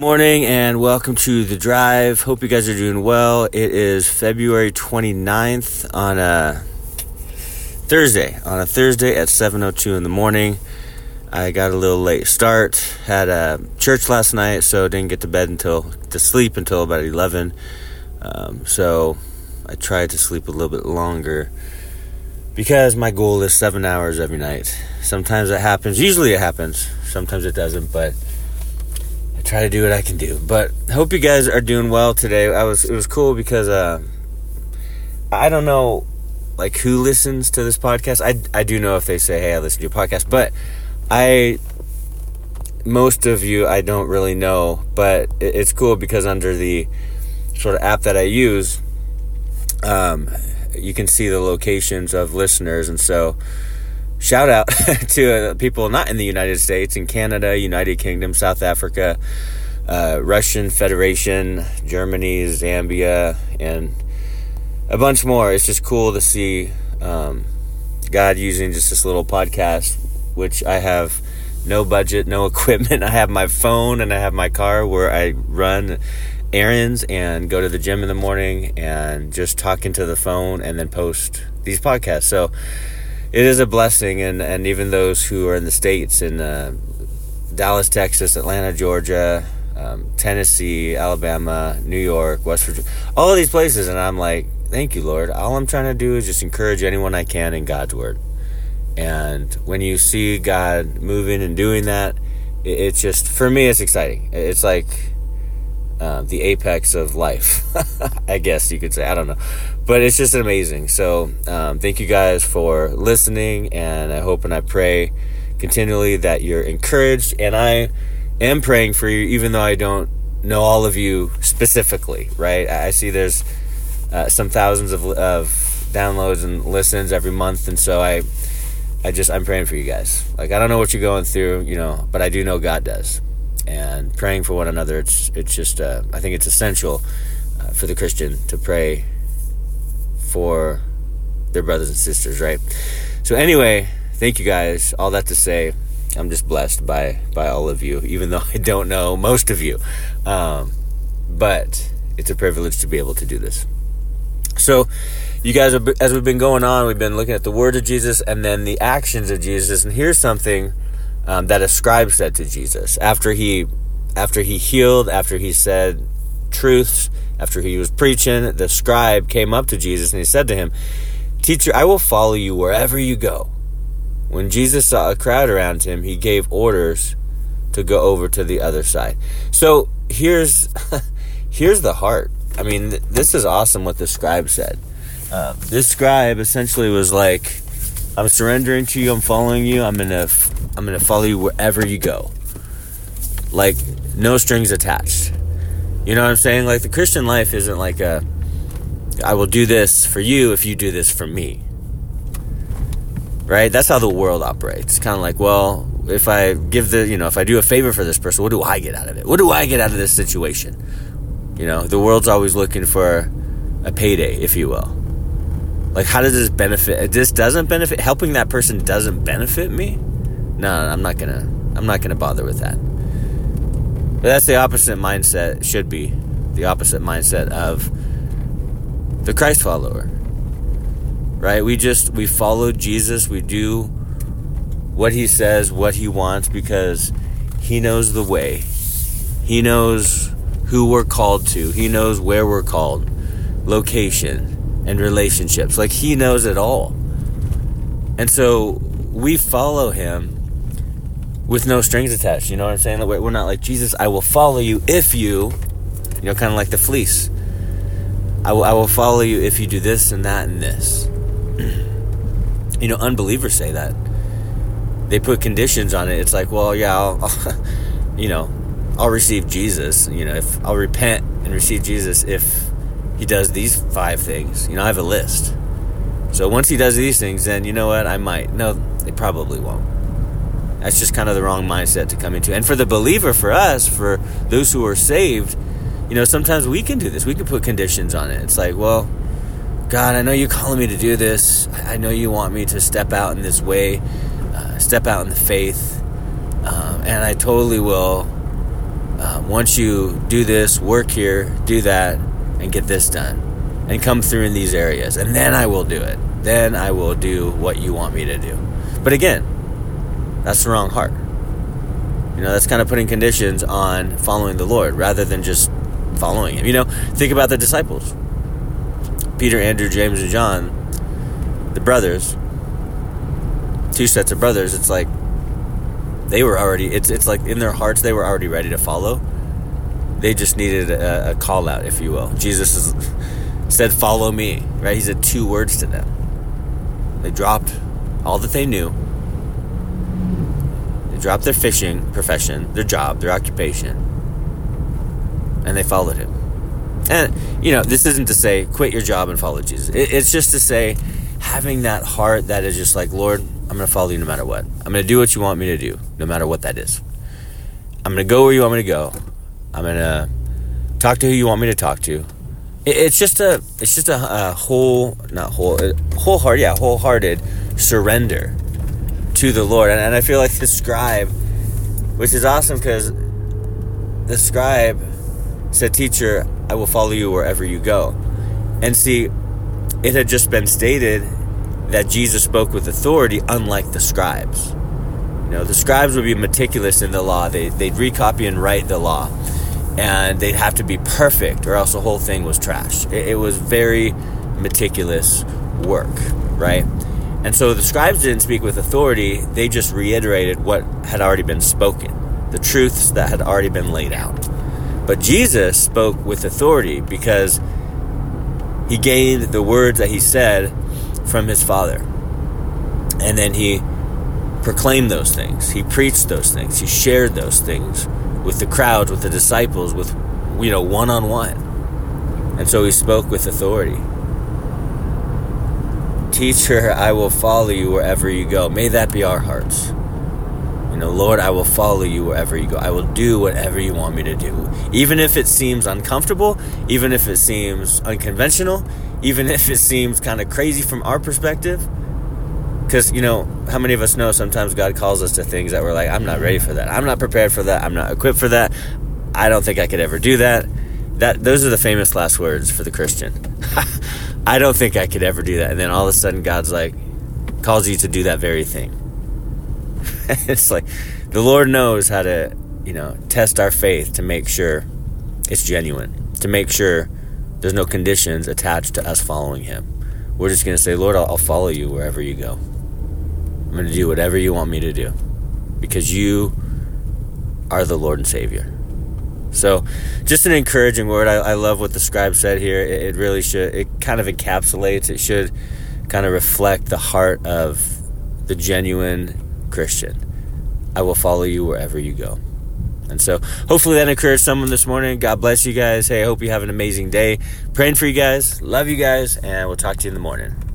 Morning and welcome to the drive. Hope you guys are doing well. It is February 29th on a Thursday. On a Thursday at 7:02 in the morning. I got a little late start. Had a church last night, so didn't get to bed until to sleep until about 11. Um, so I tried to sleep a little bit longer because my goal is seven hours every night. Sometimes it happens. Usually it happens. Sometimes it doesn't, but try to do what I can do. But hope you guys are doing well today. I was it was cool because uh, I don't know like who listens to this podcast. I I do know if they say, "Hey, I listen to your podcast," but I most of you I don't really know, but it's cool because under the sort of app that I use, um, you can see the locations of listeners, and so shout out to uh, people not in the United States, in Canada, United Kingdom, South Africa, uh, Russian Federation, Germany, Zambia, and a bunch more. It's just cool to see um, God using just this little podcast, which I have no budget, no equipment. I have my phone and I have my car where I run errands and go to the gym in the morning and just talk into the phone and then post these podcasts. So, it is a blessing, and, and even those who are in the states in uh, Dallas, Texas, Atlanta, Georgia, um, Tennessee, Alabama, New York, West Virginia, all of these places, and I'm like, thank you, Lord. All I'm trying to do is just encourage anyone I can in God's word. And when you see God moving and doing that, it, it's just for me, it's exciting. It's like uh, the apex of life, I guess you could say. I don't know. But it's just amazing. So, um, thank you guys for listening, and I hope and I pray continually that you're encouraged. And I am praying for you, even though I don't know all of you specifically, right? I see there's uh, some thousands of, of downloads and listens every month, and so I. I just I'm praying for you guys. Like I don't know what you're going through, you know, but I do know God does and praying for one another. It's it's just uh, I think it's essential uh, for the Christian to pray for their brothers and sisters, right? So anyway, thank you guys. All that to say, I'm just blessed by by all of you, even though I don't know most of you, um, but it's a privilege to be able to do this. So, you guys, as we've been going on, we've been looking at the words of Jesus and then the actions of Jesus, and here's something um, that ascribes that to Jesus after he after he healed, after he said truths, after he was preaching. The scribe came up to Jesus and he said to him, "Teacher, I will follow you wherever you go." When Jesus saw a crowd around him, he gave orders to go over to the other side. So here's here's the heart. I mean, th- this is awesome what the scribe said. Um, this scribe essentially was like, "I'm surrendering to you. I'm following you. I'm gonna I'm going to follow you wherever you go. Like, no strings attached. You know what I'm saying? Like, the Christian life isn't like a, I will do this for you if you do this for me. Right? That's how the world operates. Kind of like, well, if I give the, you know, if I do a favor for this person, what do I get out of it? What do I get out of this situation? You know, the world's always looking for a payday, if you will. Like, how does this benefit? This doesn't benefit. Helping that person doesn't benefit me no, I'm not gonna. I'm not gonna bother with that. But that's the opposite mindset. Should be the opposite mindset of the Christ follower. Right? We just we follow Jesus. We do what he says, what he wants, because he knows the way. He knows who we're called to. He knows where we're called, location, and relationships. Like he knows it all. And so we follow him with no strings attached. You know what I'm saying? We're not like, Jesus, I will follow you if you, you know, kind of like the fleece. I will, I will follow you if you do this and that and this. you know, unbelievers say that. They put conditions on it. It's like, well, yeah, I'll, I'll you know, I'll receive Jesus. You know, if I'll repent and receive Jesus if he does these five things. You know, I have a list. So once he does these things, then you know what? I might. No, they probably won't. That's just kind of the wrong mindset to come into. And for the believer, for us, for those who are saved, you know, sometimes we can do this. We can put conditions on it. It's like, well, God, I know you're calling me to do this. I know you want me to step out in this way, uh, step out in the faith, um, and I totally will um, once you do this, work here, do that, and get this done, and come through in these areas, and then I will do it. Then I will do what you want me to do. But again, that's the wrong heart. You know, that's kind of putting conditions on following the Lord rather than just following Him. You know, think about the disciples Peter, Andrew, James, and John, the brothers, two sets of brothers. It's like they were already, it's, it's like in their hearts, they were already ready to follow. They just needed a, a call out, if you will. Jesus is, said, Follow me, right? He said two words to them. They dropped all that they knew they dropped their fishing profession, their job, their occupation, and they followed him. And, you know, this isn't to say quit your job and follow Jesus. It's just to say having that heart that is just like, Lord, I'm going to follow you no matter what. I'm going to do what you want me to do, no matter what that is. I'm going to go where you want me to go. I'm going to talk to who you want me to talk to. It's just a, it's just a, a whole, not whole, wholehearted, yeah, wholehearted surrender to the Lord. And, and I feel like the scribe, which is awesome because the scribe said, Teacher, I will follow you wherever you go. And see, it had just been stated that Jesus spoke with authority, unlike the scribes. You know, the scribes would be meticulous in the law, they, they'd recopy and write the law, and they'd have to be perfect, or else the whole thing was trash. It, it was very meticulous work, right? And so the scribes didn't speak with authority, they just reiterated what had already been spoken, the truths that had already been laid out. But Jesus spoke with authority because he gained the words that he said from his Father. And then he proclaimed those things, he preached those things, he shared those things with the crowds, with the disciples, with, you know, one on one. And so he spoke with authority. Teacher, I will follow you wherever you go. May that be our hearts. You know, Lord, I will follow you wherever you go. I will do whatever you want me to do. Even if it seems uncomfortable, even if it seems unconventional, even if it seems kind of crazy from our perspective. Because, you know, how many of us know sometimes God calls us to things that we're like, I'm not ready for that. I'm not prepared for that. I'm not equipped for that. I don't think I could ever do that. That those are the famous last words for the Christian. I don't think I could ever do that. And then all of a sudden, God's like, calls you to do that very thing. it's like the Lord knows how to, you know, test our faith to make sure it's genuine, to make sure there's no conditions attached to us following Him. We're just going to say, Lord, I'll, I'll follow you wherever you go. I'm going to do whatever you want me to do because you are the Lord and Savior. So, just an encouraging word. I, I love what the scribe said here. It, it, really should, it kind of encapsulates, it should kind of reflect the heart of the genuine Christian. I will follow you wherever you go. And so, hopefully, that encouraged someone this morning. God bless you guys. Hey, I hope you have an amazing day. Praying for you guys. Love you guys. And we'll talk to you in the morning.